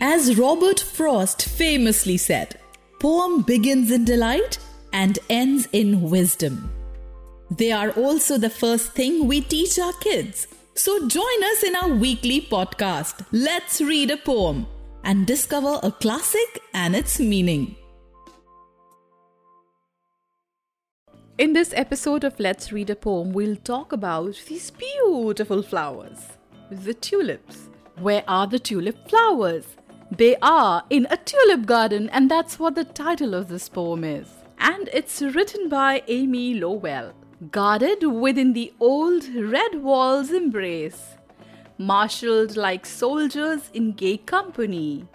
As Robert Frost famously said, poem begins in delight and ends in wisdom. They are also the first thing we teach our kids. So join us in our weekly podcast, Let's Read a Poem, and discover a classic and its meaning. In this episode of Let's Read a Poem, we'll talk about these beautiful flowers, the tulips. Where are the tulip flowers? They are in a tulip garden, and that's what the title of this poem is. And it's written by Amy Lowell. Guarded within the old red wall's embrace, marshaled like soldiers in gay company,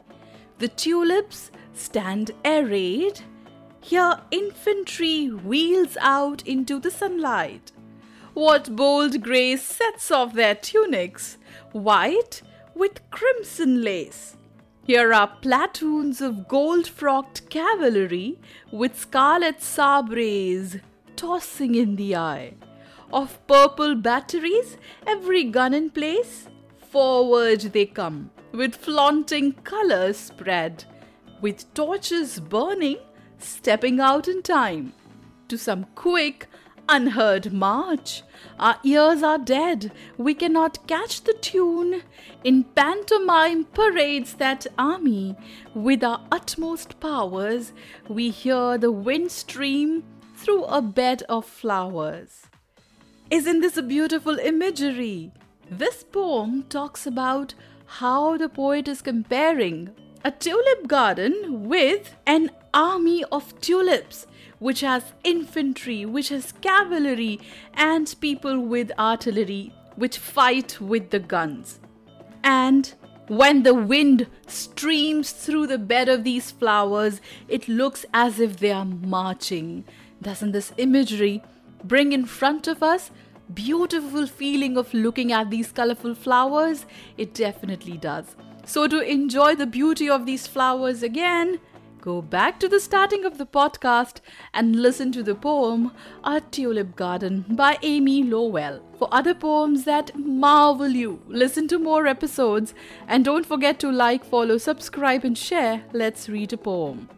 the tulips stand arrayed. Here, infantry wheels out into the sunlight. What bold grace sets off their tunics, white with crimson lace. Here are platoons of gold frocked cavalry with scarlet sabres tossing in the eye. Of purple batteries, every gun in place, forward they come, with flaunting colors spread, with torches burning, stepping out in time to some quick, unheard march. Our ears are dead, we cannot catch the tune. In pantomime parades that army, with our utmost powers, we hear the wind stream through a bed of flowers. Isn't this a beautiful imagery? This poem talks about how the poet is comparing a tulip garden with an army of tulips, which has infantry, which has cavalry, and people with artillery, which fight with the guns. And when the wind streams through the bed of these flowers, it looks as if they are marching. Doesn't this imagery bring in front of us beautiful feeling of looking at these colorful flowers? It definitely does. So to enjoy the beauty of these flowers again, go back to the starting of the podcast and listen to the poem A Tulip Garden by Amy Lowell. For other poems that marvel you, listen to more episodes and don't forget to like, follow, subscribe and share Let's Read a Poem.